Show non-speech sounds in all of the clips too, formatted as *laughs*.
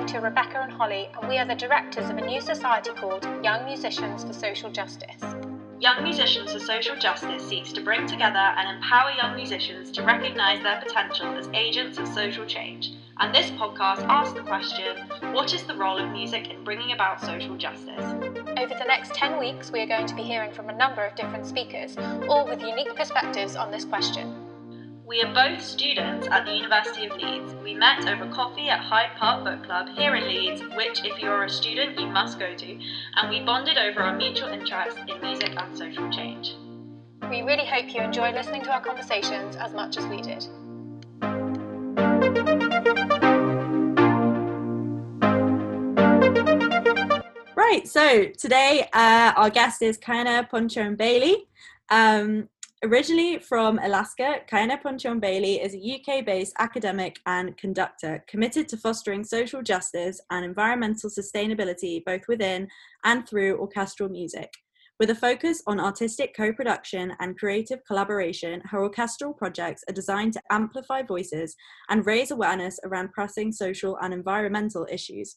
listening to Rebecca and Holly, and we are the directors of a new society called Young Musicians for Social Justice. Young Musicians for Social Justice seeks to bring together and empower young musicians to recognise their potential as agents of social change. And this podcast asks the question what is the role of music in bringing about social justice? Over the next 10 weeks, we are going to be hearing from a number of different speakers, all with unique perspectives on this question. We are both students at the University of Leeds. We met over coffee at Hyde Park Book Club here in Leeds, which, if you are a student, you must go to, and we bonded over our mutual interest in music and social change. We really hope you enjoy listening to our conversations as much as we did. Right, so today uh, our guest is Cayenna and Bailey. Um, Originally from Alaska, Cayenna Ponchione Bailey is a UK based academic and conductor committed to fostering social justice and environmental sustainability both within and through orchestral music. With a focus on artistic co production and creative collaboration, her orchestral projects are designed to amplify voices and raise awareness around pressing social and environmental issues.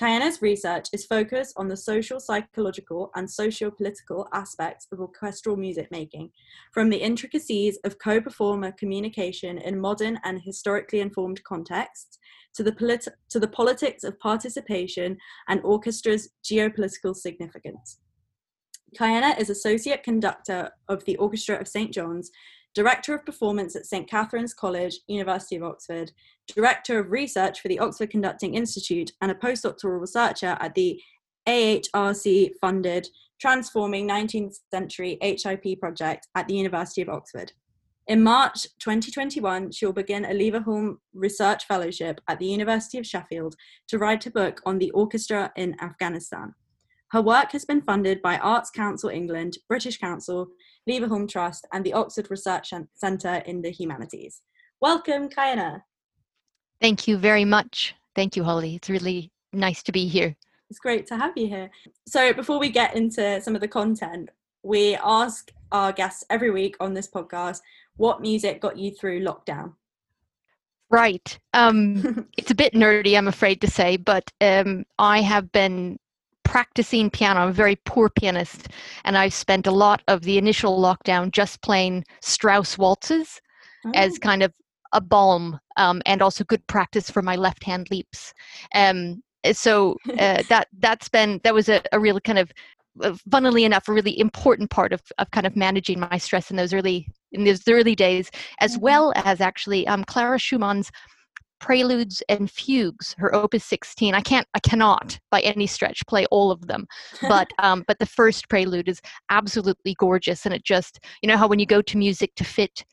Cayenna's research is focused on the social, psychological, and socio political aspects of orchestral music making, from the intricacies of co performer communication in modern and historically informed contexts to the, polit- to the politics of participation and orchestra's geopolitical significance. Cayenna is Associate Conductor of the Orchestra of St. John's, Director of Performance at St. Catherine's College, University of Oxford, Director of Research for the Oxford Conducting Institute, and a postdoctoral researcher at the AHRC funded Transforming 19th Century HIP project at the University of Oxford. In March 2021, she will begin a Leverhulme Research Fellowship at the University of Sheffield to write a book on the orchestra in Afghanistan. Her work has been funded by Arts Council England, British Council, Leverhulme Trust, and the Oxford Research Centre in the Humanities. Welcome, Cayenna. Thank you very much. Thank you, Holly. It's really nice to be here. It's great to have you here. So, before we get into some of the content, we ask our guests every week on this podcast what music got you through lockdown? Right. Um, *laughs* it's a bit nerdy, I'm afraid to say, but um, I have been practicing piano. I'm a very poor pianist, and I've spent a lot of the initial lockdown just playing Strauss waltzes oh. as kind of a balm um, and also good practice for my left hand leaps. Um, so uh, *laughs* that that's been that was a, a real kind of uh, funnily enough a really important part of, of kind of managing my stress in those early in those early days as mm-hmm. well as actually um, clara schumann's preludes and fugues her opus 16 i can't i cannot by any stretch play all of them but *laughs* um but the first prelude is absolutely gorgeous and it just you know how when you go to music to fit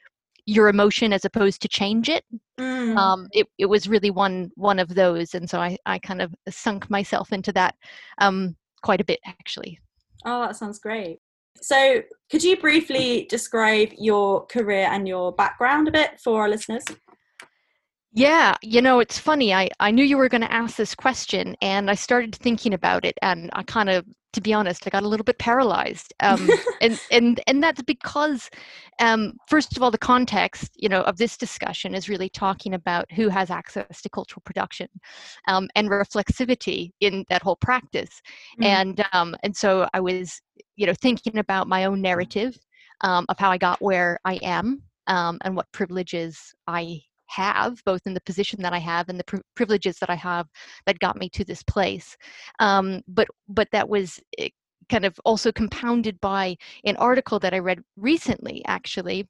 your emotion as opposed to change it? Mm. um it, it was really one one of those and so i i kind of sunk myself into that um quite a bit actually. Oh that sounds great. So could you briefly describe your career and your background a bit for our listeners yeah, you know, it's funny. I, I knew you were going to ask this question and I started thinking about it and I kind of to be honest, I got a little bit paralyzed. Um, *laughs* and, and, and that's because, um, first of all, the context, you know, of this discussion is really talking about who has access to cultural production um, and reflexivity in that whole practice. Mm. And, um, and so I was, you know, thinking about my own narrative um, of how I got where I am um, and what privileges I have, both in the position that I have and the pr- privileges that I have that got me to this place. Um, but but that was eh, kind of also compounded by an article that I read recently, actually.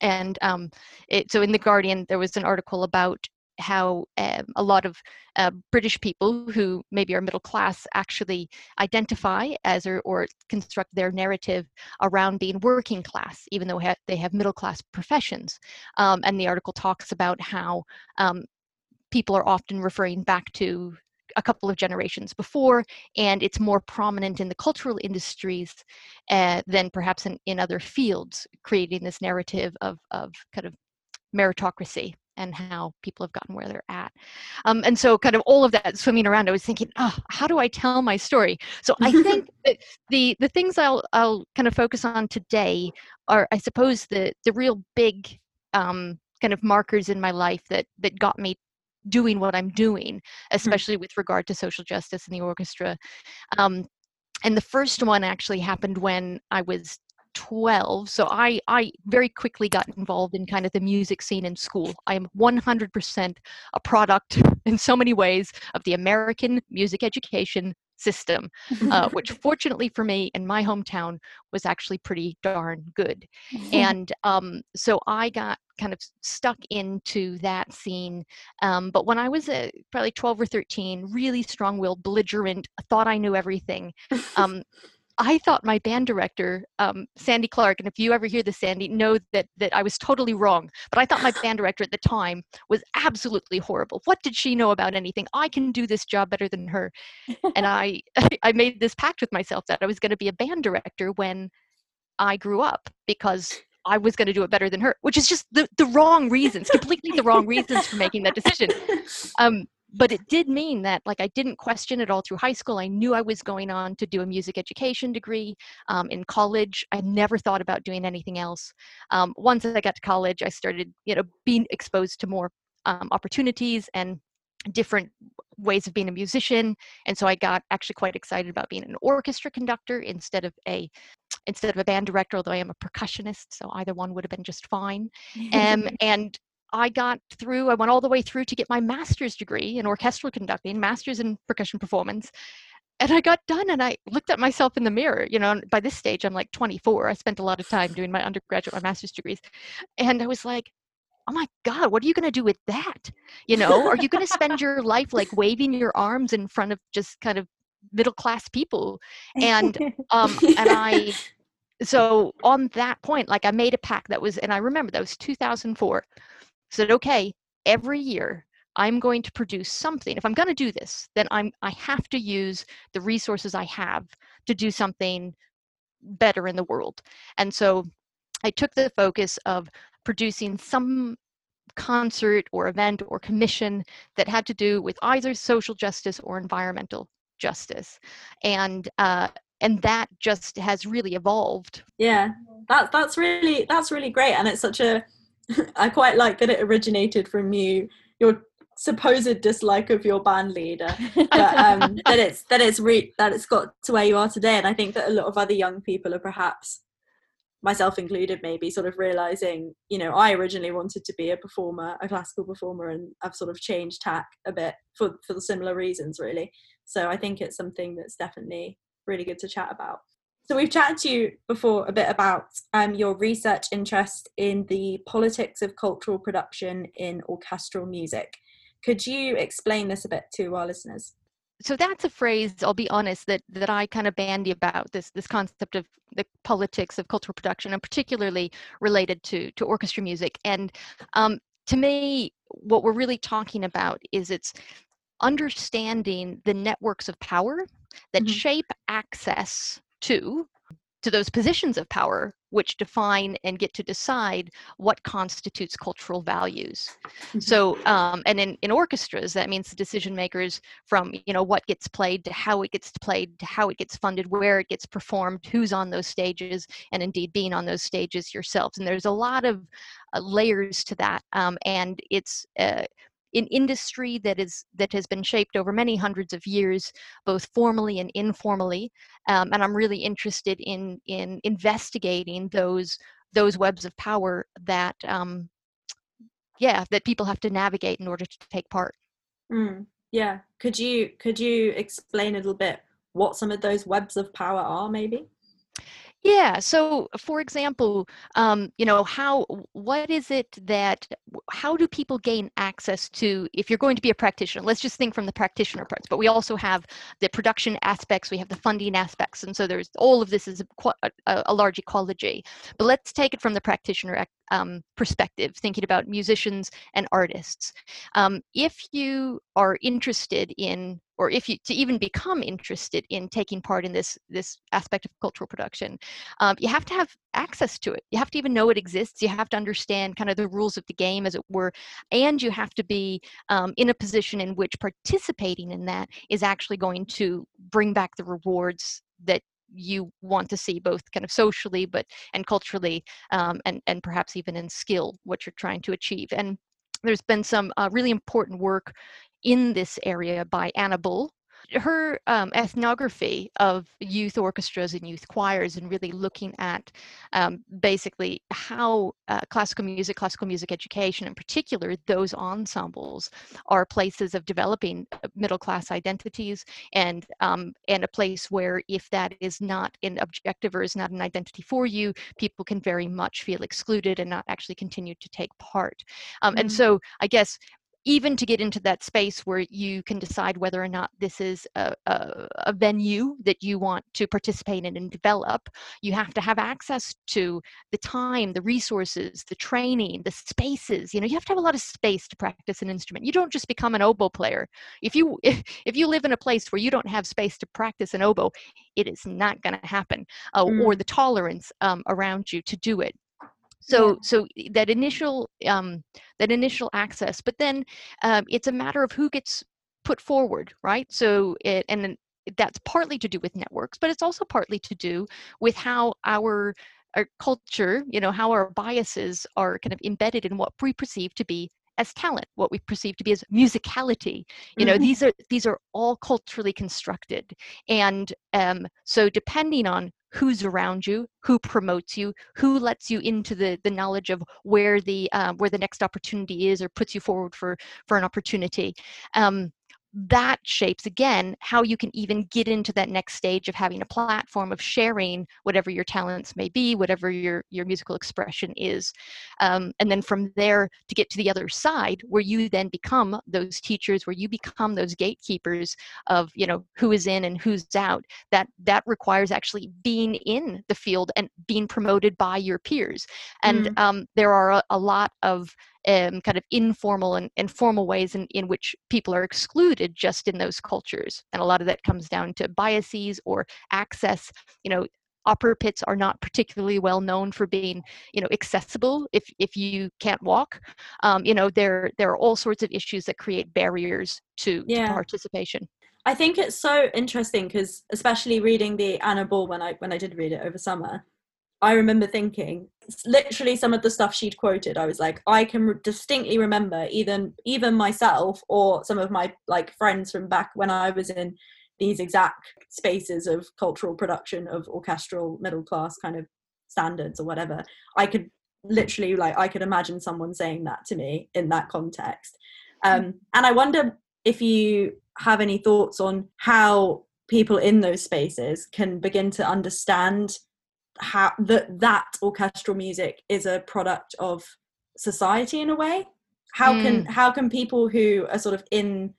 And um, it, so in the Guardian, there was an article about how um, a lot of uh, British people who maybe are middle class actually identify as or, or construct their narrative around being working class, even though ha- they have middle class professions. Um, and the article talks about how um, people are often referring back to a couple of generations before, and it's more prominent in the cultural industries uh, than perhaps in, in other fields, creating this narrative of, of kind of meritocracy and how people have gotten where they're at. Um, and so, kind of all of that swimming around, I was thinking, oh, how do I tell my story? So I think *laughs* the the things I'll I'll kind of focus on today are, I suppose, the the real big um, kind of markers in my life that that got me doing what I'm doing, Mm-hmm. especially with regard to social justice in the orchestra. Um, and the first one actually happened when I was 12 so i i very quickly got involved in kind of the music scene in school. I am 100% a product *laughs* in so many ways of the american music education system uh, which *laughs* fortunately for me in my hometown was actually pretty darn good. *laughs* And um, so i got kind of stuck into that scene um, but when i was uh, probably 12 or 13 really strong-willed belligerent thought i knew everything um, I thought my band director, um, Sandy Clark, and if you ever hear this, Sandy, know that that I was totally wrong. But I thought my *laughs* band director at the time was absolutely horrible. What did she know about anything? I can do this job better than her. And *laughs* I *laughs* I made this pact with myself that I was going to be a band director when I grew up because I was going to do it better than her, which is just the, the wrong reasons, completely the wrong reasons for making that decision. Um, but it did mean that like i didn't question it all through high school. I knew i was going on to do a music education degree um, in college. I never thought about doing anything else. Um, once i got to college i started you know being exposed to more um, opportunities and different ways of being a musician. And so i got actually quite excited about being an orchestra conductor instead of a instead of a band director although i am a percussionist so either one would have been just fine. *laughs* Um, and I got through, I went all the way through to get my master's degree in orchestral conducting, master's in percussion performance. And I got done and I looked at myself in the mirror. You know, by this stage, I'm like 24. I spent a lot of time *sighs* doing my undergraduate, my master's degrees. And I was like, oh my God, what are you going to do with that? You know, are you going to spend *laughs* your life like waving your arms in front of just kind of middle class people? And, um, and I, *laughs* so on that point, like I made a pact that was, and I remember that was 2004 said, okay, every year I'm going to produce something. If I'm going to do this, then I'm I have to use the resources I have to do something better in the world. And so I took the focus of producing some concert or event or commission that had to do with either social justice or environmental justice. And uh, and that just has really evolved. Yeah, that's that's really that's really great, and it's such a *laughs* I quite like that it originated from you, your supposed dislike of your band leader, but um, *laughs* that it's that it's re- that it's got to where you are today. And I think that a lot of other young people are perhaps, myself included, maybe sort of realizing, you know, I originally wanted to be a performer, a classical performer, and I've sort of changed tack a bit for for the similar reasons, really. So I think it's something that's definitely really good to chat about. So we've chatted to you before a bit about um, your research interest in the politics of cultural production in orchestral music. Could you explain this a bit to our listeners? So that's a phrase, I'll be honest, that, that I kind of bandy about this this concept of the politics of cultural production, and particularly related to to orchestra music. And um, to me, what we're really talking about is it's understanding the networks of power that Mhm. shape access to to those positions of power which define and get to decide what constitutes cultural values Mm-hmm. so um, and in, in orchestras that means the decision makers from you know what gets played to how it gets played to how it gets funded where it gets performed who's on those stages and indeed being on those stages yourselves and there's a lot of uh, layers to that um, and it's uh, an industry that is that has been shaped over many hundreds of years both formally and informally um, and i'm really interested in in investigating those those webs of power that um, yeah that people have to navigate in order to take part Mm, yeah. Could you could you explain a little bit what some of those webs of power are, maybe? Yeah. So, for example, um, you know, how, what is it that, how do people gain access to, if you're going to be a practitioner, let's just think from the practitioner parts, but we also have the production aspects, we have the funding aspects. And so there's all of this is a, a, a large ecology. But let's take it from the practitioner ac- um, perspective, thinking about musicians and artists. Um, if you are interested in or if you to even become interested in taking part in this this aspect of cultural production um, you have to have access to it you have to even know it exists you have to understand kind of the rules of the game as it were and you have to be um, in a position in which participating in that is actually going to bring back the rewards that you want to see both kind of socially but and culturally um, and and perhaps even in skill what you're trying to achieve. And there's been some uh, really important work in this area by Anna Bull, her um, ethnography of youth orchestras and youth choirs and really looking at um, basically how uh, classical music, classical music education in particular, those ensembles are places of developing uh, middle class identities and um, and a place where if that is not an objective or is not an identity for you, people can very much feel excluded and not actually continue to take part. Mm-hmm. And so I guess even to get into that space where you can decide whether or not this is a, a, a, venue that you want to participate in and develop, you have to have access to the time, the resources, the training, the spaces. You know, you have to have a lot of space to practice an instrument. You don't just become an oboe player. If you if, *laughs* if you live in a place where you don't have space to practice an oboe, it is not going to happen, uh, mm. or the tolerance um, around you to do it so yeah. so that initial um, that initial access but then um, it's a matter of who gets put forward right so it and that's partly to do with networks but it's also partly to do with how our our culture you know how our biases are kind of embedded in what we perceive to be as talent what we perceive to be as musicality you know mm-hmm. these are these are all culturally constructed and um, so depending on who's around you who promotes you who lets you into the the knowledge of where the uh, where the next opportunity is or puts you forward for for an opportunity. Um, that shapes again how you can even get into that next stage of having a platform of sharing whatever your talents may be whatever your your musical expression is um, and then from there to get to the other side where you then become those teachers where you become those gatekeepers of you know who is in and who's out that that requires actually being in the field and being promoted by your peers and mm. um, there are a, a lot of um, kind of informal and, and formal ways in, in which people are excluded just in those cultures. And a lot of that comes down to biases or access. You know, opera pits are not particularly well known for being you know accessible if if you can't walk um, you know there there are all sorts of issues that create barriers to, yeah. to participation i think it's so interesting because especially reading the anna bull when i when i did read it over summer I remember thinking literally some of the stuff she'd quoted i was like i can distinctly remember even even myself or some of my like friends from back when i was in these exact spaces of cultural production of orchestral middle class kind of standards or whatever i could literally like i could imagine someone saying that to me in that context. Um, and i wonder if you have any thoughts on how people in those spaces can begin to understand how that that orchestral music is a product of society in a way how mm. can how can people who are sort of in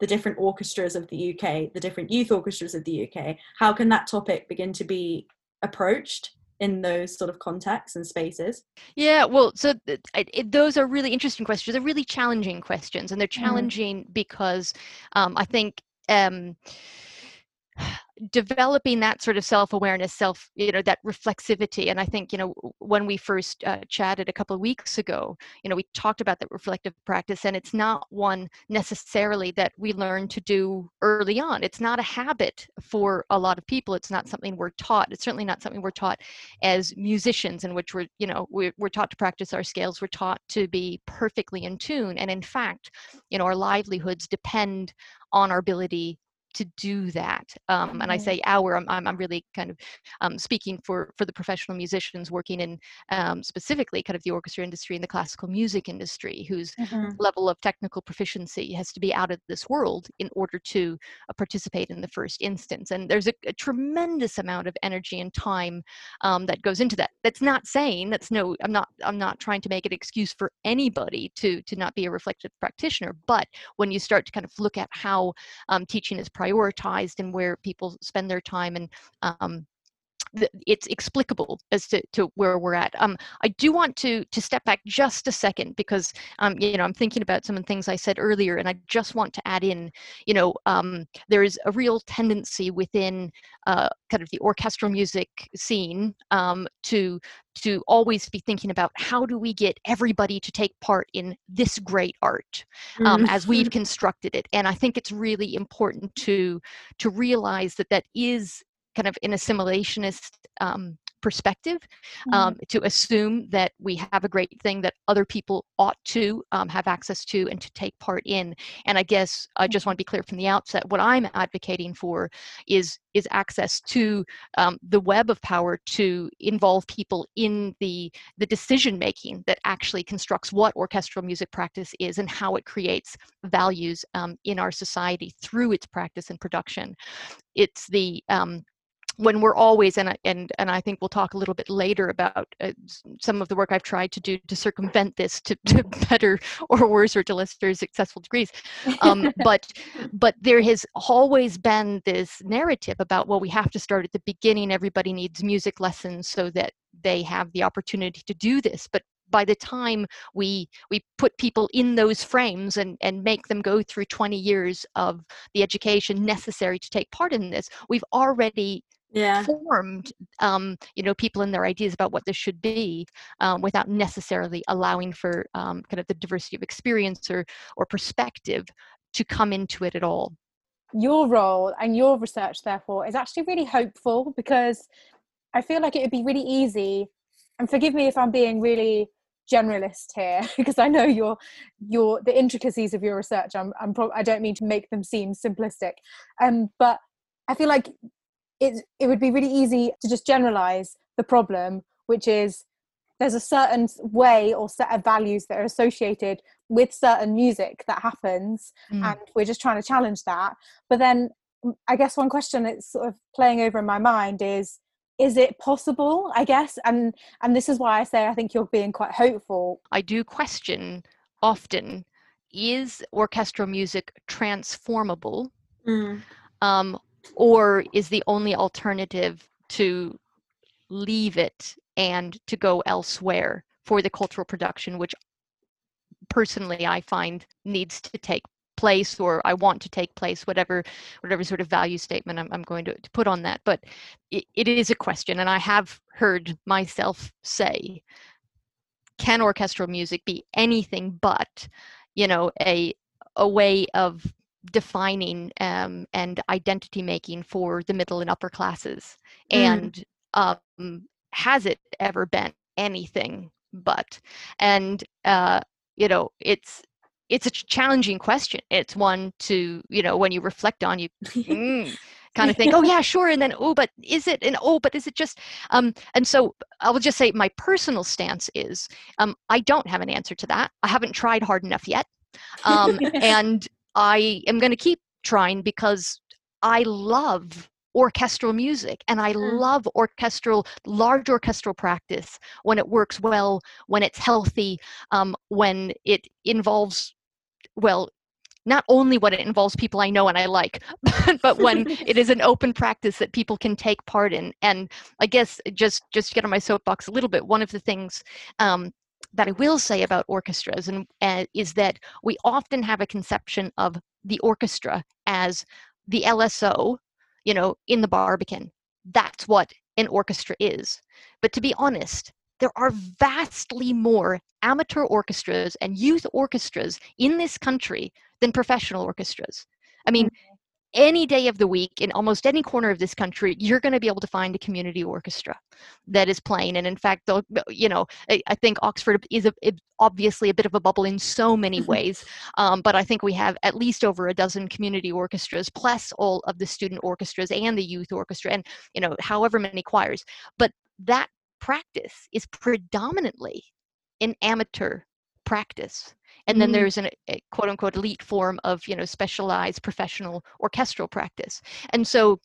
the different orchestras of the UK the different youth orchestras of the UK how can that topic begin to be approached in those sort of contexts and spaces yeah well so th- it, those are really interesting questions they're really challenging questions and they're mm. challenging mm. because um, i think um, developing that sort of self-awareness self you know that reflexivity. And i think you know when we first uh, chatted a couple of weeks ago you know we talked about that reflective practice and it's not one necessarily that we learn to do early on. It's not a habit for a lot of people. It's not something we're taught. It's certainly not something we're taught as musicians in which we're you know we're, we're taught to practice our scales. We're taught to be perfectly in tune. And in fact you know our livelihoods depend on our ability to do that. Um, and I mm-hmm. say our, I'm, I'm really kind of um, speaking for, for the professional musicians working in um, specifically kind of the orchestra industry and the classical music industry, whose mm-hmm. level of technical proficiency has to be out of this world in order to uh, participate in the first instance. And there's a, a tremendous amount of energy and time um, that goes into that. That's not saying that's no, I'm not, I'm not trying to make an excuse for anybody to, to not be a reflective practitioner. But when you start to kind of look at how um, teaching is prioritized and where people spend their time and um, it's explicable as to, to where we're at. Um, I do want to to step back just a second because um, you know I'm thinking about some of the things I said earlier, and I just want to add in, you know, um, there is a real tendency within uh, kind of the orchestral music scene um, to to always be thinking about how do we get everybody to take part in this great art um, mm-hmm. as we've constructed it and i think it's really important to to realize that that is kind of an assimilationist um, perspective um, Mm. to assume that we have a great thing that other people ought to um, have access to and to take part in. And i guess i just want to be clear from the outset what i'm advocating for is is access to um, the web of power to involve people in the the decision making that actually constructs what orchestral music practice is and how it creates values um, in our society through its practice and production. It's the um, when we're always and I, and and I think we'll talk a little bit later about uh, some of the work I've tried to do to circumvent this to, *laughs* to better or worse or to lesser successful degrees. Um, *laughs* but but there has always been this narrative about well we have to start at the beginning. Everybody needs music lessons so that they have the opportunity to do this. But by the time we we put people in those frames and and make them go through 20 years of the education necessary to take part in this, we've already Yeah. formed um, you know people and their ideas about what this should be um, without necessarily allowing for um, kind of the diversity of experience or or perspective to come into it at all your role and your research therefore is actually really hopeful because i feel like it would be really easy and forgive me if i'm being really generalist here *laughs* because i know your your the intricacies of your research i'm, I'm pro- i don't mean to make them seem simplistic um but i feel like it it would be really easy to just generalize the problem which is there's a certain way or set of values that are associated with certain music that happens Mm. and we're just trying to challenge that but then i guess one question that's sort of playing over in my mind is is it possible i guess and and this is why i say i think you're being quite hopeful i do question often is orchestral music transformable Mm. um, or is the only alternative to leave it and to go elsewhere for the cultural production which personally i find needs to take place or i want to take place whatever whatever sort of value statement i'm, I'm going to, to put on that. But it, it is a question and i have heard myself say can orchestral music be anything but you know a a way of defining um, and identity making for the middle and upper classes Mm. and um, has it ever been anything but? And uh, you know it's it's a challenging question. It's one to you know when you reflect on you *laughs* mm, kind of think oh yeah *laughs* sure and then oh but is it and oh but is it just um and so i will just say my personal stance is um i don't have an answer to that. I haven't tried hard enough yet um *laughs* and i am going to keep trying because i love orchestral music and i Mm. love orchestral large orchestral practice when it works well when it's healthy um, when it involves well not only when it involves people I know and I like, *laughs* but when it is an open practice that people can take part in. And I guess just just to get on my soapbox a little bit, one of the things um, that I will say about orchestras and uh, is that we often have a conception of the orchestra as the LSO, you know, in the Barbican. That's what an orchestra is. But to be honest, there are vastly more amateur orchestras and youth orchestras in this country than professional orchestras. I mean, any day of the week in almost any corner of this country, you're going to be able to find a community orchestra that is playing. And in fact, you know, I, think Oxford is a, it- obviously a bit of a bubble in so many *laughs* ways. Um, but I think we have at least over a dozen community orchestras, plus all of the student orchestras and the youth orchestra, and you know, however many choirs. But that practice is predominantly an amateur practice and then Mm. there's an a quote unquote elite form of you know specialized professional orchestral practice. And so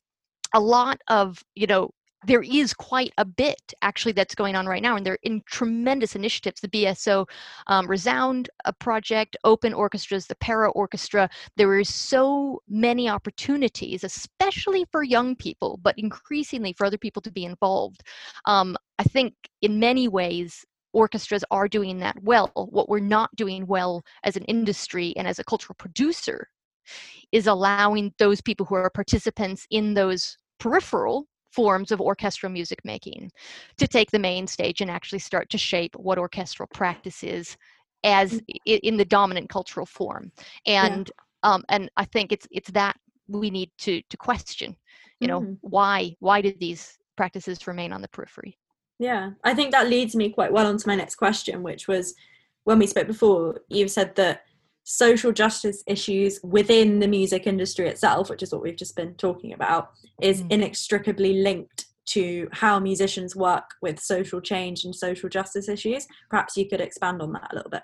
a lot of you know there is quite a bit actually that's going on right now and there are in tremendous initiatives. The bso um, resound a project open orchestras the para orchestra. There is so many opportunities especially for young people but increasingly for other people to be involved. Um, i think in many ways orchestras are doing that well what we're not doing well as an industry and as a cultural producer is allowing those people who are participants in those peripheral forms of orchestral music making to take the main stage and actually start to shape what orchestral practice is as in the dominant cultural form. And um, and i think it's it's that we need to to question you know Mm. why why did these practices remain on the periphery Yeah, I think that leads me quite well onto my next question, which was when we spoke before, you said that social justice issues within the music industry itself, which is what we've just been talking about, is Mm. inextricably linked to how musicians work with social change and social justice issues. Perhaps you could expand on that a little bit.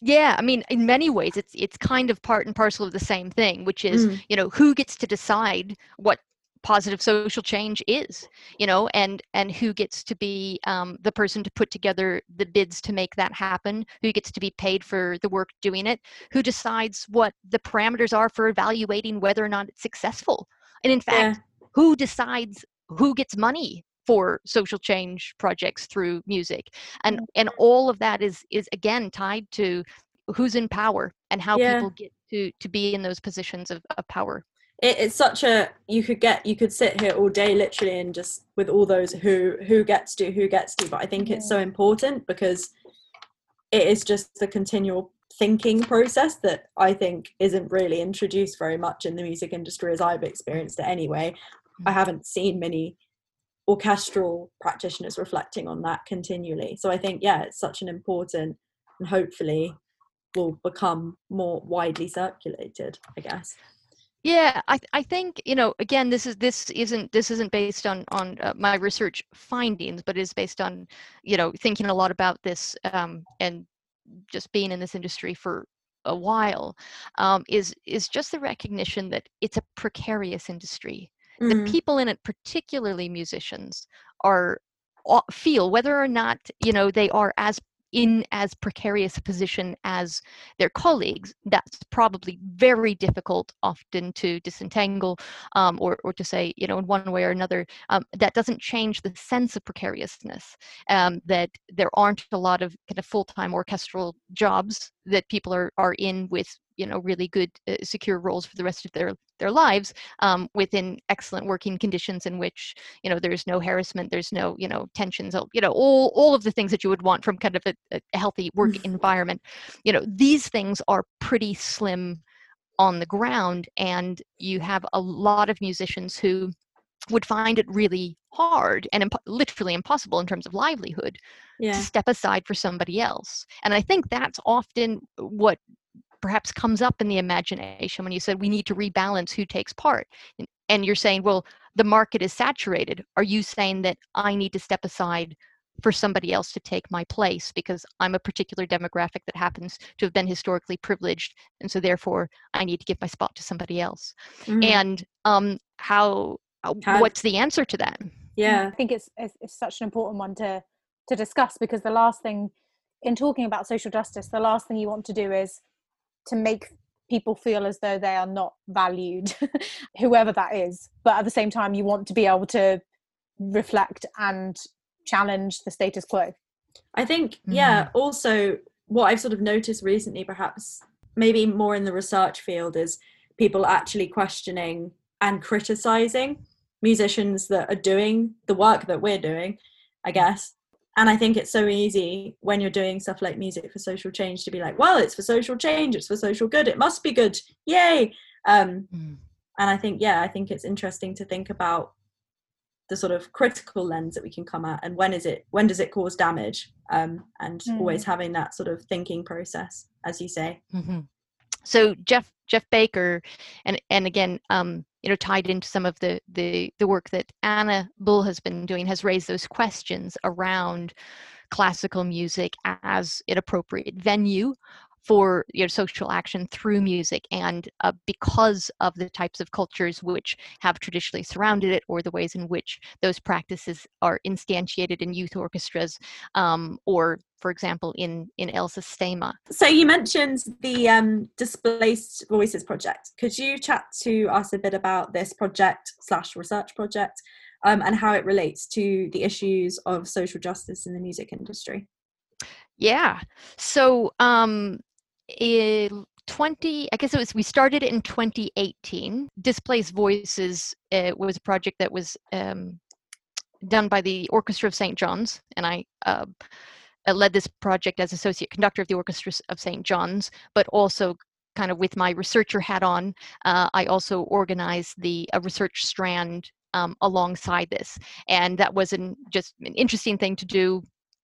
Yeah, I mean, in many ways, it's it's kind of part and parcel of the same thing, which is Mm. you know who gets to decide what positive social change is, you know, and and who gets to be um, the person to put together the bids to make that happen, who gets to be paid for the work doing it, who decides what the parameters are for evaluating whether or not it's successful, and in fact, who decides who gets money for social change projects through music. And and all of that is is again tied to who's in power and how Yeah. people get to to be in those positions of, of power it, it's such a you could get you could sit here all day literally and just with all those who who gets to who gets to but i think it's so important because it is just the continual thinking process that i think isn't really introduced very much in the music industry as i've experienced it anyway. I mm. haven't seen many orchestral practitioners reflecting on that continually. So i think yeah it's such an important and hopefully will become more widely circulated i guess yeah i i think you know again this is this isn't this isn't based on on uh, my research findings but is based on you know thinking a lot about this um, and just being in this industry for a while um, is is just the recognition that it's a precarious industry the Mm. people in it particularly musicians are feel whether or not you know they are as in as precarious a position as their colleagues that's probably very difficult often to disentangle um, or, or to say you know in one way or another um, that doesn't change the sense of precariousness um, that there aren't a lot of kind of full-time orchestral jobs that people are, are in with you know really good uh, secure roles for the rest of their their lives um, within excellent working conditions in which you know there's no harassment there's no you know tensions you know all all of the things that you would want from kind of a, a healthy *laughs* work environment. You know these things are pretty slim on the ground and you have a lot of musicians who would find it really hard and imp- literally impossible in terms of livelihood yeah. to step aside for somebody else. And i think that's often what perhaps comes up in the imagination when you said we need to rebalance who takes part and, and you're saying well the market is saturated. Are you saying that i need to step aside for somebody else to take my place because i'm a particular demographic that happens to have been historically privileged and so therefore i need to give my spot to somebody else? Mhm. and um how, uh, How- what's the answer to that? Yeah. I think it's, it's it's such an important one to to discuss because the last thing in talking about social justice, the last thing you want to do is to make people feel as though they are not valued, *laughs* whoever that is. But at the same time, you want to be able to reflect and challenge the status quo. I think, mm-hmm. yeah, also what I've sort of noticed recently, perhaps maybe more in the research field, is people actually questioning and criticizing musicians that are doing the work that we're doing, I guess. And I think it's so easy when you're doing stuff like music for social change to be like, well, it's for social change, it's for social good, it must be good, yay. Um, Mm. and I think, yeah, I think it's interesting to think about the sort of critical lens that we can come at and when is it when does it cause damage um, and always having that sort of thinking process as you say hmm So Geoff Geoff Baker, and and again, um, you know, tied into some of the the the work that Anna Bull has been doing, has raised those questions around classical music as an appropriate venue for you know social action through music and uh, because of the types of cultures which have traditionally surrounded it or the ways in which those practices are instantiated in youth orchestras um, or for example in in el sistema. So you mentioned the um, displaced voices project. Could you chat to us a bit about this project slash research project um, and how it relates to the issues of social justice in the music industry? Yeah. So um in 20 I guess it was we started in 2018. Displaced Voices uh, was a project that was um done by the Orchestra of St. John's and I uh, led this project as associate conductor of the Orchestra of St. John's, but also kind of with my researcher hat on, uh, I also organized the a research strand um, alongside this. And that was an, just an interesting thing to do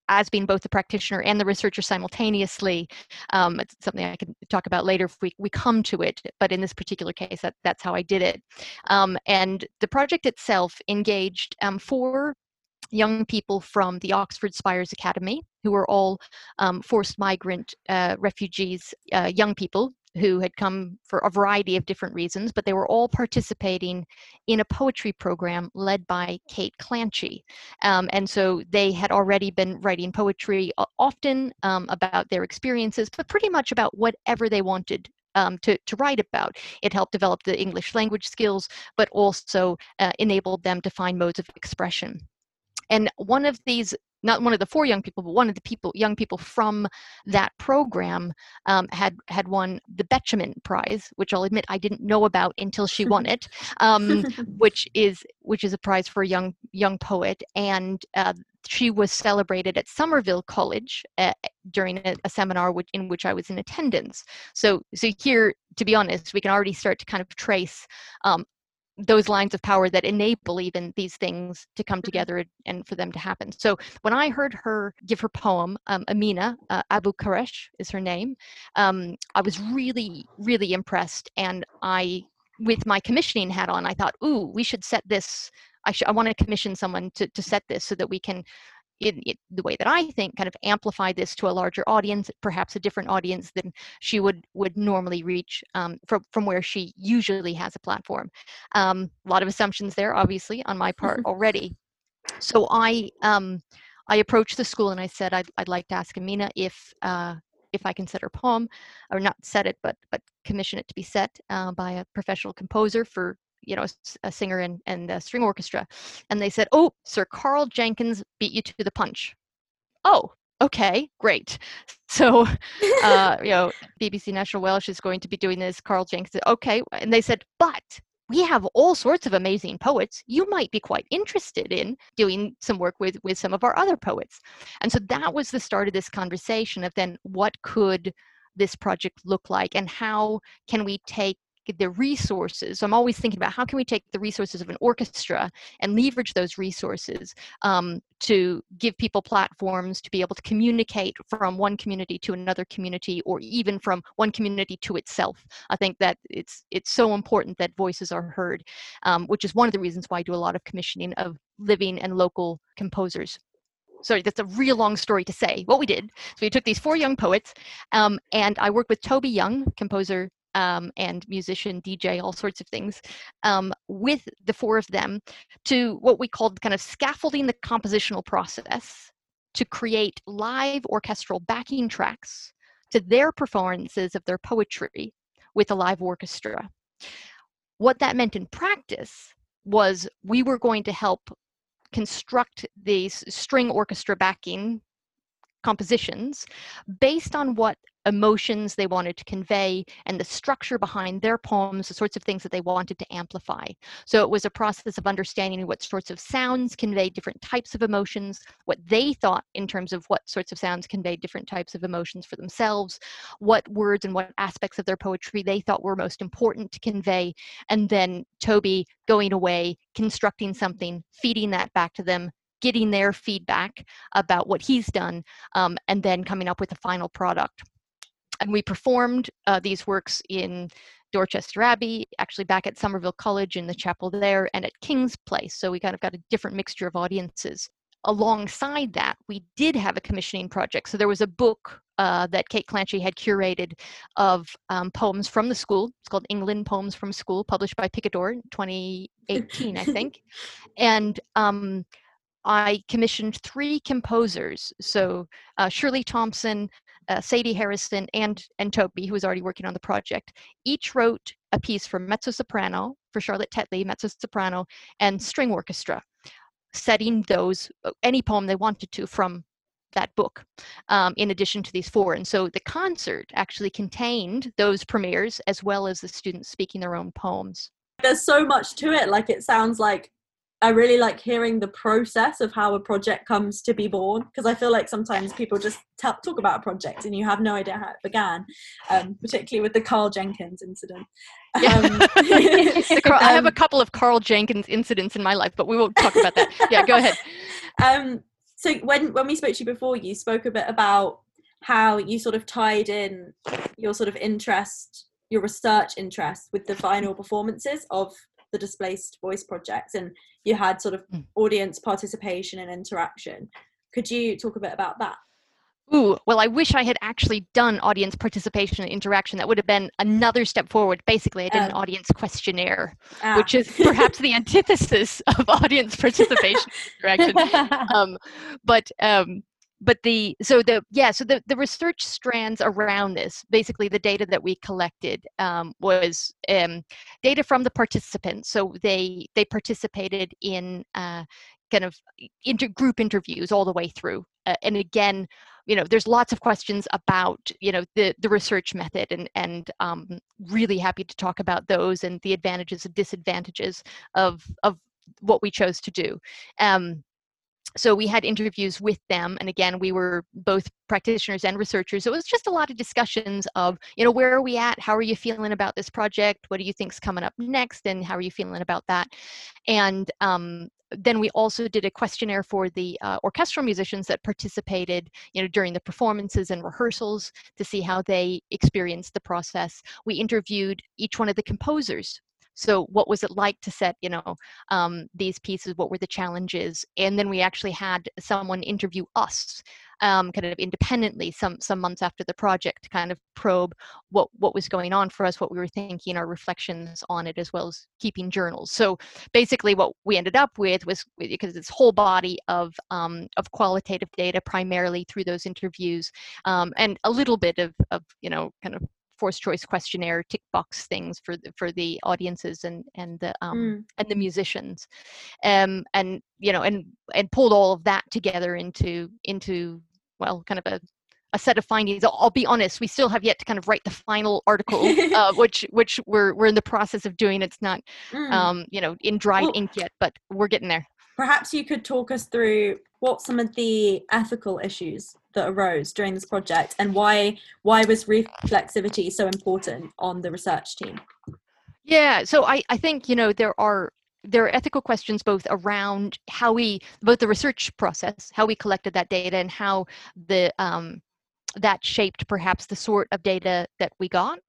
as being both the practitioner and the researcher simultaneously. Um, it's something I can talk about later if we, we come to it, but in this particular case, that, that's how I did it. Um, and the project itself engaged um, four young people from the Oxford Spires Academy, who were all um, forced migrant uh, refugees, uh, young people who had come for a variety of different reasons, but they were all participating in a poetry program led by Kate Clanchy. Um, and so they had already been writing poetry uh, often um, about their experiences, but pretty much about whatever they wanted um, to, to write about. It helped develop the English language skills, but also uh, enabled them to find modes of expression. And one of these not one of the four young people, but one of the people, young people from that program, um, had had won the Betjeman Prize, which I'll admit I didn't know about until she won it, um, *laughs* which is which is a prize for a young young poet, and uh, she was celebrated at Somerville College uh, during a, a seminar which, in which I was in attendance. So, so here, to be honest, we can already start to kind of trace um, those lines of power that enable even these things to come mm-hmm. together and for them to happen. So when I heard her give her poem, um, Amineh uh, Abou Kerech is her name, um, I was really, really impressed. And I, with my commissioning hat on, I thought, ooh, we should set this. I, sh- I want to commission someone to, to set this so that we can in, in, the way that I think, kind of amplify this to a larger audience, perhaps a different audience than she would would normally reach um, from from where she usually has a platform. Um, a lot of assumptions there, obviously, on my part *laughs* already. So I um, I approached the school and I said I'd, I'd like to ask Amineh if uh, if I can set her poem, or not set it, but but commission it to be set uh, by a professional composer for you know a, singer and, and a string orchestra and they said oh sir karl jenkins beat you to the punch. Oh okay great. *laughs* So uh, you know bbc national welsh is going to be doing this karl jenkins okay and they said but we have all sorts of amazing poets you might be quite interested in doing some work with with some of our other poets. And so that was the start of this conversation of then what could this project look like and how can we take the resources. So I'm always thinking about how can we take the resources of an orchestra and leverage those resources um, to give people platforms to be able to communicate from one community to another community, or even from one community to itself. I think that it's it's so important that voices are heard, um, which is one of the reasons why I do a lot of commissioning of living and local composers sorry, that's a real long story to say. What we did, so we took these four young poets, um, and I worked with Toby Young, composer um, and musician, DJ, all sorts of things, um, with the four of them to what we called kind of scaffolding the compositional process to create live orchestral backing tracks to their performances of their poetry with a live orchestra. What that meant in practice was we were going to help construct these string orchestra backing compositions based on what emotions they wanted to convey and the structure behind their poems, the sorts of things that they wanted to amplify. So it was a process of understanding what sorts of sounds convey different types of emotions, what they thought in terms of what sorts of sounds convey different types of emotions for themselves, what words and what aspects of their poetry they thought were most important to convey, and then Toby going away, constructing something, feeding that back to them, getting their feedback about what he's done, um, and then coming up with a final product. And we performed uh, these works in Dorchester Abbey, actually back at Somerville College in the chapel there, and at King's Place. So we kind of got a different mixture of audiences. Alongside that, we did have a commissioning project. So there was a book uh, that Kate Clanchy had curated of um, poems from the school. It's called England Poems from School, published by Picador in 2018, I think. And um, I commissioned three composers. So uh, Shirley Thompson, uh, Sadie Harrison, and, and Toby, who was already working on the project. Each wrote a piece for mezzo soprano, for Charlotte Tetley, mezzo soprano, and string orchestra, setting those, uh, any poem they wanted to from that book um, in addition to these four and so the concert actually contained those premieres as well as the students speaking their own poems there's so much to it like it sounds like I really like hearing the process of how a project comes to be born because I feel like sometimes people just t- talk about a project and you have no idea how it began, um, particularly with the Karl Jenkins incident. Um, *laughs* Karl, I have a *laughs* um, couple of Karl Jenkins incidents in my life, but we won't talk about that. Yeah, go ahead. *laughs* um, so when when we spoke to you before, you spoke a bit about how you sort of tied in your sort of interest, your research interest, with the final performances of the displaced voice projects, and you had sort of Mm. audience participation and interaction. Could you talk a bit about that? Ooh, well, I wish I had actually done audience participation and interaction. That would have been another step forward. Basically, I did an Um, audience questionnaire, Ah, which is perhaps the antithesis of *laughs* audience participation and interaction. *laughs* um, but um, but the so the yeah so the the research strands around this basically the data that we collected um, was um, data from the participants. So they they participated in uh, kind of inter- group interviews all the way through uh, and again you know there's lots of questions about you know the the research method and and um, really happy to talk about those and the advantages and disadvantages of of what we chose to do. Um, so we had interviews with them and again we were both practitioners and researchers so it was just a lot of discussions of you know where are we at? How are you feeling about this project? What do you think's coming up next and how are you feeling about that? And um, then we also did a questionnaire for the uh, orchestral musicians that participated you know during the performances and rehearsals to see how they experienced the process. We interviewed each one of the composers so what was it like to set you know um, these pieces? What were the challenges? And then we actually had someone interview us um, kind of independently some some months after the project to kind of probe what what was going on for us what we were thinking our reflections on it as well as keeping journals. So basically what we ended up with was because this whole body of um, of qualitative data primarily through those interviews um, and a little bit of of you know kind of forced choice questionnaire tick box things for the, for the audiences and and the um, Mm. and the musicians um and you know and and pulled all of that together into into well kind of a a set of findings I'll, I'll be honest we still have yet to kind of write the final article uh, *laughs* which which we're we're in the process of doing it's not Mm. um you know in dried Well- ink yet but we're getting there Perhaps you could talk us through what some of the ethical issues that arose during this project and why why was reflexivity so important on the research team? Yeah, so I, I think, you know, there are there are ethical questions both around how we both the research process, how we collected that data and how the um that shaped perhaps the sort of data that we got.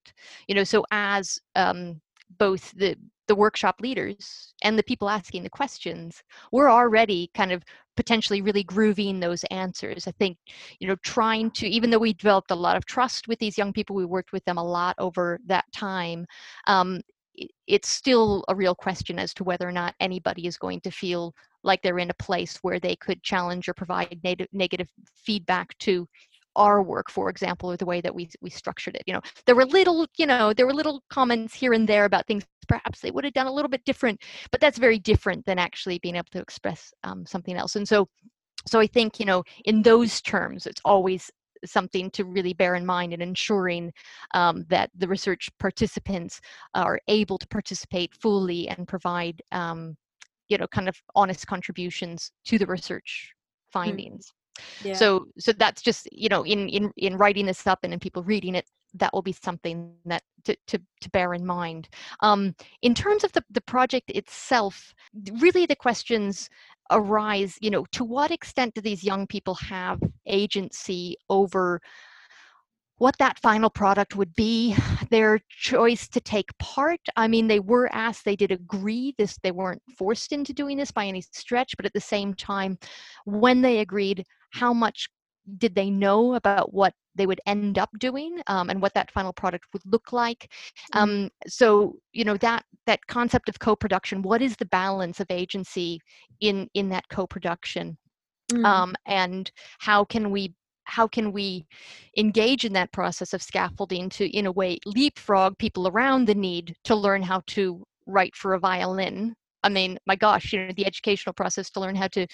You know, so as um both the the workshop leaders and the people asking the questions, we're already kind of potentially really grooving those answers. I think, you know, trying to, even though we developed a lot of trust with these young people, we worked with them a lot over that time. Um, it's still a real question as to whether or not anybody is going to feel like they're in a place where they could challenge or provide negative feedback to our work for example or the way that we we structured it you know there were little you know there were little comments here and there about things perhaps they would have done a little bit different but that's very different than actually being able to express um, something else. And so so i think you know in those terms it's always something to really bear in mind in ensuring um, that the research participants are able to participate fully and provide um, you know kind of honest contributions to the research findings So so that's just you know in in in writing this up and in people reading it that will be something that to to, to bear in mind. Um, in terms of the, the project itself really the questions arise you know to what extent do these young people have agency over what that final product would be their choice to take part. I mean they were asked they did agree this they weren't forced into doing this by any stretch but at the same time when they agreed how much did they know about what they would end up doing um, and what that final product would look like? Um, so you know that that concept of co-production what is the balance of agency in in that co-production? Mm. um, and how can we how can we engage in that process of scaffolding to in a way leapfrog people around the need to learn how to write for a violin i mean my gosh you know the educational process to learn how to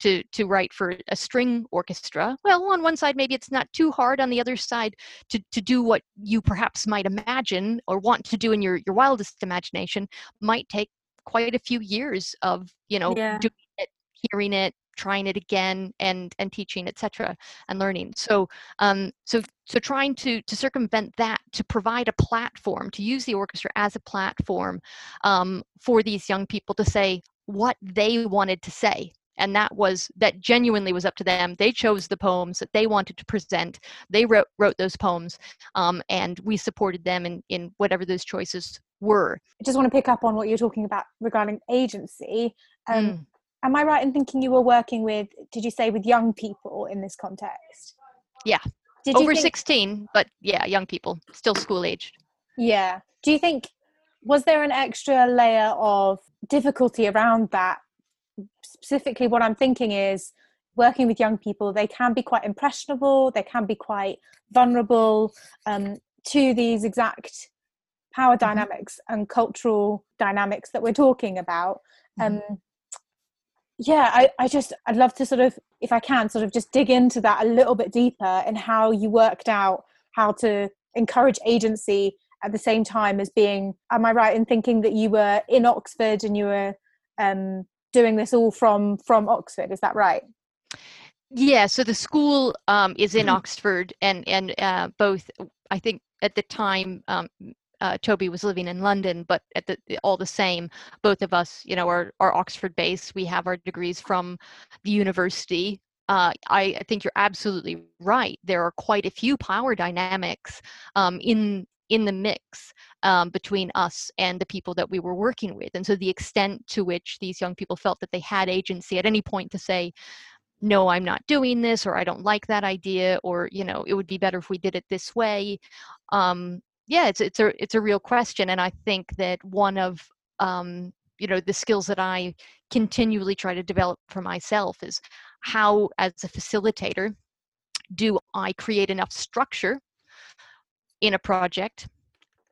to to write for a string orchestra well on one side maybe it's not too hard on the other side to to do what you perhaps might imagine or want to do in your your wildest imagination might take quite a few years of you know Yeah. doing it hearing it trying it again and and teaching etc and learning. So um so so trying to to circumvent that to provide a platform to use the orchestra as a platform um, for these young people to say what they wanted to say. And that was that genuinely was up to them. They chose the poems that they wanted to present. They wrote wrote those poems um, and we supported them in in whatever those choices were. I just want to pick up on what you're talking about regarding agency. Um, Mm. Am I right in thinking you were working with, did you say, with young people in this context? Yeah. Did over think, 16 but yeah young people still school aged Yeah. Do you think, was there an extra layer of difficulty around that? Specifically, what I'm thinking is working with young people, they can be quite impressionable, they can be quite vulnerable um, to these exact power dynamics and cultural dynamics that we're talking about. Um, yeah, I, I just, I'd love to sort of, if I can, sort of just dig into that a little bit deeper and how you worked out how to encourage agency at the same time as being am i right in thinking that you were in oxford and you were um, doing this all from from oxford? Is that right? Yeah, so the school um, is in Oxford, and and uh, both I think at the time um, uh, Toby was living in London, but at the all the same, both of us, you know, are are Oxford based. We have our degrees from the university. Uh, I, I think you're absolutely right. There are quite a few power dynamics um, in in the mix um, between us and the people that we were working with, and so the extent to which these young people felt that they had agency at any point to say, no i'm not doing this or i don't like that idea or you know it would be better if we did it this way um yeah it's it's a it's a real question and i think that one of um you know the skills that i continually try to develop for myself is how as a facilitator do i create enough structure in a project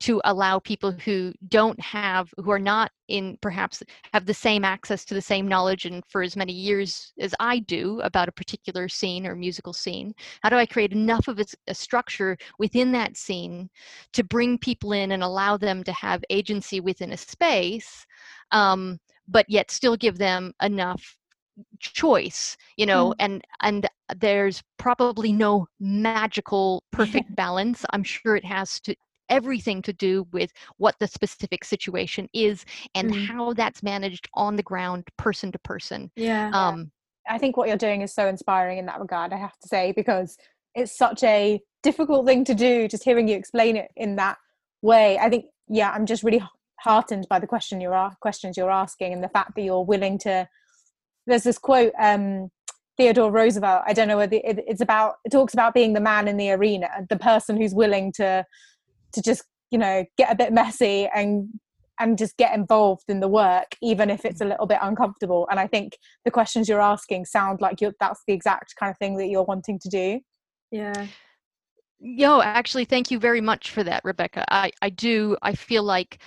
to allow people who don't have who are not in perhaps have the same access to the same knowledge and for as many years as I do about a particular scene or musical scene how do I create enough of a structure within that scene to bring people in and allow them to have agency within a space um, but yet still give them enough choice you know and and there's probably no magical *laughs* perfect balance. I'm sure it has to everything to do with what the specific situation is and Mm. how that's managed on the ground person to person Yeah. um i think what you're doing is so inspiring in that regard i have to say because it's such a difficult thing to do just hearing you explain it in that way i think yeah i'm just really heartened by the question you're questions you're asking and the fact that you're willing to there's this quote um theodore roosevelt i don't know whether it, it's about it talks about being the man in the arena the person who's willing to to just you know get a bit messy and and just get involved in the work even if it's a little bit uncomfortable and i think the questions you're asking sound like you're that's the exact kind of thing that you're wanting to do yeah. Yo, actually, thank you very much for that, Rebecca. I, I do. I feel like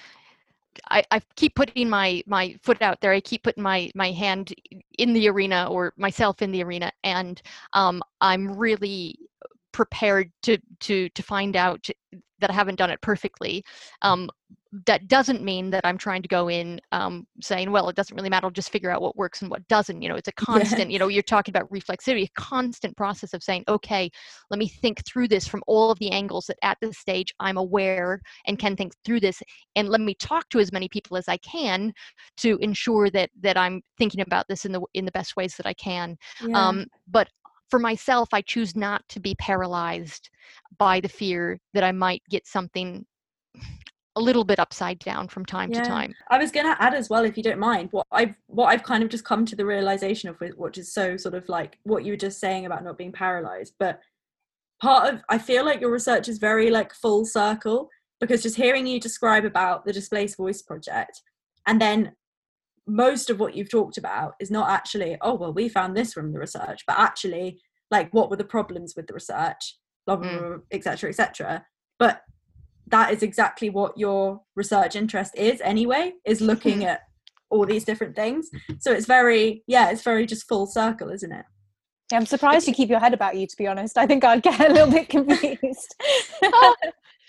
I, I keep putting my my foot out there. I keep putting my my hand in the arena or myself in the arena, and um, I'm really prepared to to to find out that I haven't done it perfectly. Um, that doesn't mean that I'm trying to go in um, saying, well, it doesn't really matter. I'll just figure out what works and what doesn't. You know, it's a *laughs* constant. You know, you're talking about reflexivity, a constant process of saying, okay, let me think through this from all of the angles that at this stage I'm aware and can think through this, and let me talk to as many people as I can to ensure that that I'm thinking about this in the in the best ways that I can. yeah. Um, but for myself, I choose not to be paralyzed by the fear that I might get something a little bit upside down from time Yeah. to time. I was going to add as well, if you don't mind, what I've what I've kind of just come to the realization of, which is so sort of like what you were just saying about not being paralyzed. But part of I feel like your research is very like full circle because just hearing you describe about the Displaced Voice project, and then most of what you've talked about is not actually, oh well, we found this from the research, but actually like what were the problems with the research, blah blah Mm. blah, etc. etc. But that is exactly what your research interest is anyway is looking *laughs* at all these different things so it's very yeah it's very just full circle isn't it yeah, i'm surprised you keep your head about you to be honest i think i'd get a little bit *laughs* confused *laughs* Oh,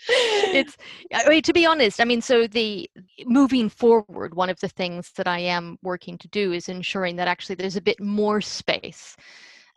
it's I mean, to be honest i mean so the moving forward one of the things that i am working to do is ensuring that actually there's a bit more space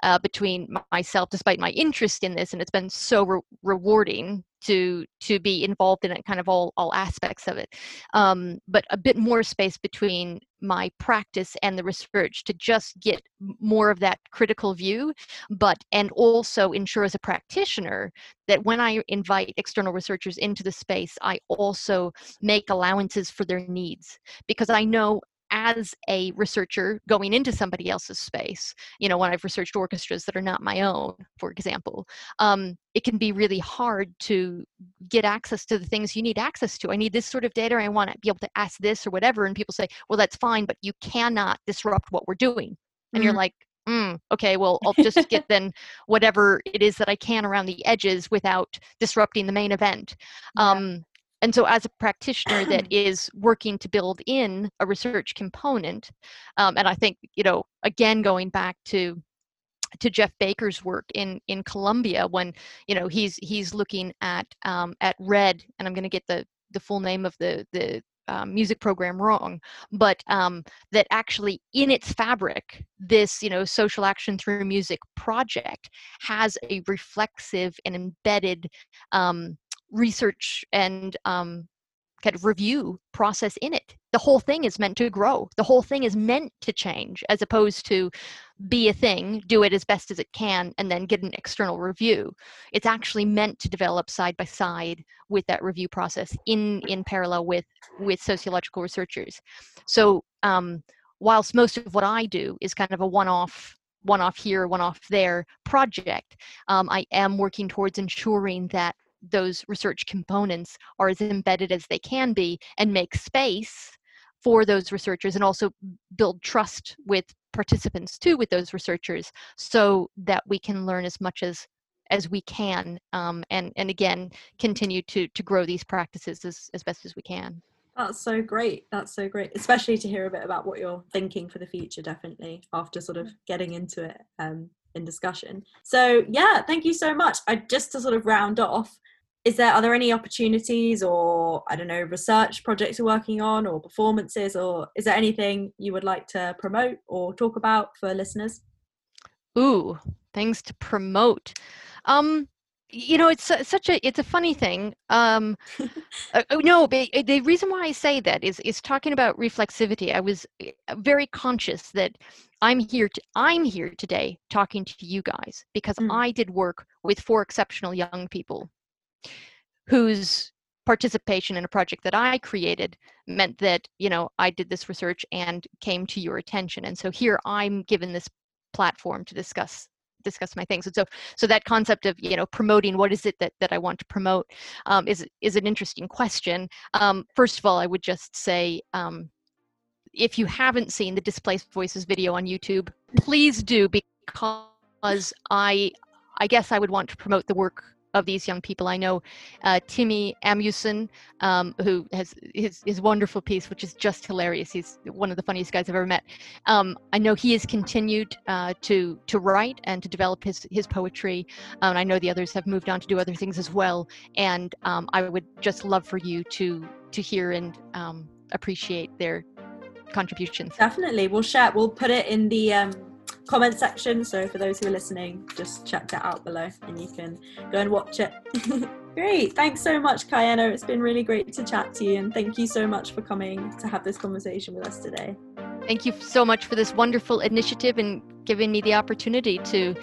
uh, between myself despite my interest in this and it's been so re- rewarding to to be involved in it kind of all all aspects of it. Um, but a bit more space between my practice and the research to just get more of that critical view but and also ensure as a practitioner that when i invite external researchers into the space i also make allowances for their needs because i know as a researcher going into somebody else's space you know when i've researched orchestras that are not my own for example um, it can be really hard to get access to the things you need access to i need this sort of data i want to be able to ask this or whatever and people say well that's fine but you cannot disrupt what we're doing and mm-hmm. you're like mm, okay well i'll just get *laughs* then whatever it is that i can around the edges without disrupting the main event yeah. um, and so as a practitioner that *clears throat* is working to build in a research component um, and i think you know again going back to to Geoff Baker's work in in Colombia when you know he's he's looking at um, at red and I'm going to get the the full name of the the um, music program wrong but um, that actually in its fabric this you know social action through music project has a reflexive and embedded um, research and um, kind of review process in it. The whole thing is meant to grow. The whole thing is meant to change as opposed to be a thing, do it as best as it can, and then get an external review. It's actually meant to develop side by side with that review process in, in parallel with, with sociological researchers. So um, whilst most of what I do is kind of a one-off one off here, one off there project, um, I am working towards ensuring that those research components are as embedded as they can be and make space for those researchers and also build trust with participants too with those researchers so that we can learn as much as as we can um, and and again continue to to grow these practices as, as best as we can. That's so great. That's so great especially to hear a bit about what you're thinking for the future definitely after sort of getting into it um, in discussion. So yeah thank you so much. I just to sort of round off is there are there any opportunities or i don't know research projects you're working on or performances or is there anything you would like to promote or talk about for listeners? Ooh things to promote. Um you know it's such a it's a funny thing um *laughs* uh, oh, no uh, the reason why i say that is is talking about reflexivity i was uh, very conscious that i'm here to, i'm here today talking to you guys because mm. i did work with four exceptional young people whose participation in a project that I created meant that, you know, I did this research and came to your attention. And so here I'm given this platform to discuss discuss my things. And so so that concept of you know promoting what is it that, that i want to promote um, is is an interesting question. Um, first of all i would just say um, if you haven't seen the displaced voices video on youtube please do because i i guess i would want to promote the work of these young people. I know uh, Timmy Amuson, um, who has his, his wonderful piece, which is just hilarious. He's one of the funniest guys I've ever met. Um, I know he has continued uh, to to write and to develop his his poetry. Um, I know the others have moved on to do other things as well. And um, I would just love for you to to hear and um, appreciate their contributions. Definitely, we'll share. We'll put it in the comment section. So for those who are listening, just check that out below and you can go and watch it. *laughs* great. Thanks so much, Cayenna. It's been really great to chat to you. And thank you so much for coming to have this conversation with us today. Thank you so much for this wonderful initiative and giving me the opportunity to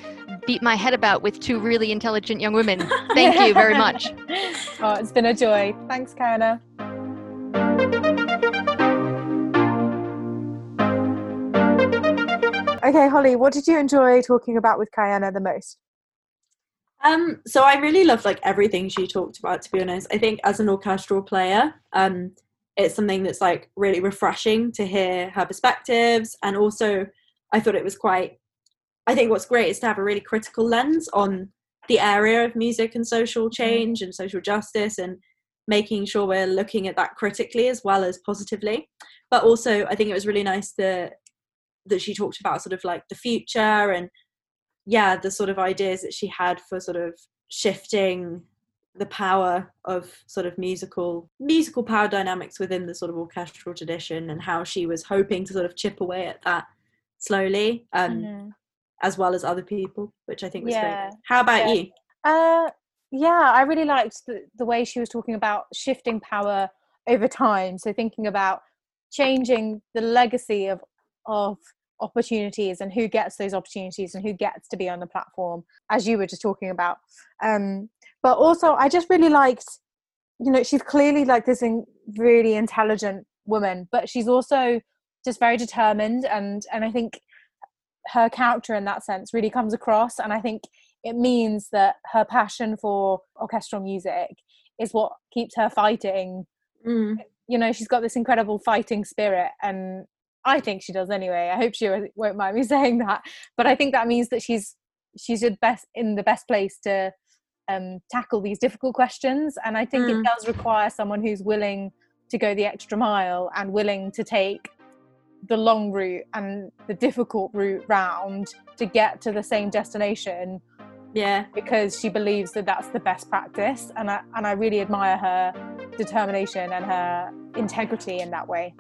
beat my head about with two really intelligent young women. *laughs* Thank you very much. oh, it's been a joy. Thanks, Cayenna. Okay, Holly, what did you enjoy talking about with Cayenna the most? Um, so I really loved like everything she talked about. To be honest, I think as an orchestral player, um, it's something that's like really refreshing to hear her perspectives, and also I thought it was quite. I think what's great is to have a really critical lens on the area of music and social mm-hmm. change and social justice, and making sure we're looking at that critically as well as positively. But also, I think it was really nice to that she talked about sort of like the future and yeah the sort of ideas that she had for sort of shifting the power of sort of musical musical power dynamics within the sort of orchestral tradition and how she was hoping to sort of chip away at that slowly um Mhm. as well as other people which i think was Yeah. great how about Yeah. you Uh, yeah, I really liked the, the way she was talking about shifting power over time. So thinking about changing the legacy of of opportunities and who gets those opportunities and who gets to be on the platform, as you were just talking about. Um, but also, I just really liked, you know, she's clearly like this in, really intelligent woman, but she's also just very determined, and and I think her character in that sense really comes across, and I think it means that her passion for orchestral music is what keeps her fighting Mm. you know she's got this incredible fighting spirit and i think she does anyway. I hope she won't mind me *laughs* saying that. But i think that means that she's she's the best in the best place to um, tackle these difficult questions. And i think Mm. it does require someone who's willing to go the extra mile and willing to take the long route and the difficult route round to get to the same destination yeah. because she believes that that's the best practice. And I, and I really admire her determination and her integrity in that way.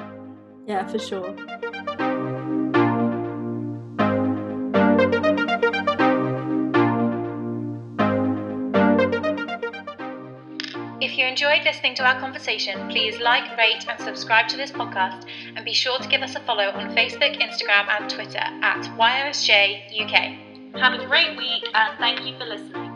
Yeah for sure If you enjoyed listening to our conversation, please like, rate, and subscribe to this podcast, and be sure to give us a follow on Facebook, Instagram, and Twitter at YOSJ UK. Have a great week and thank you for listening.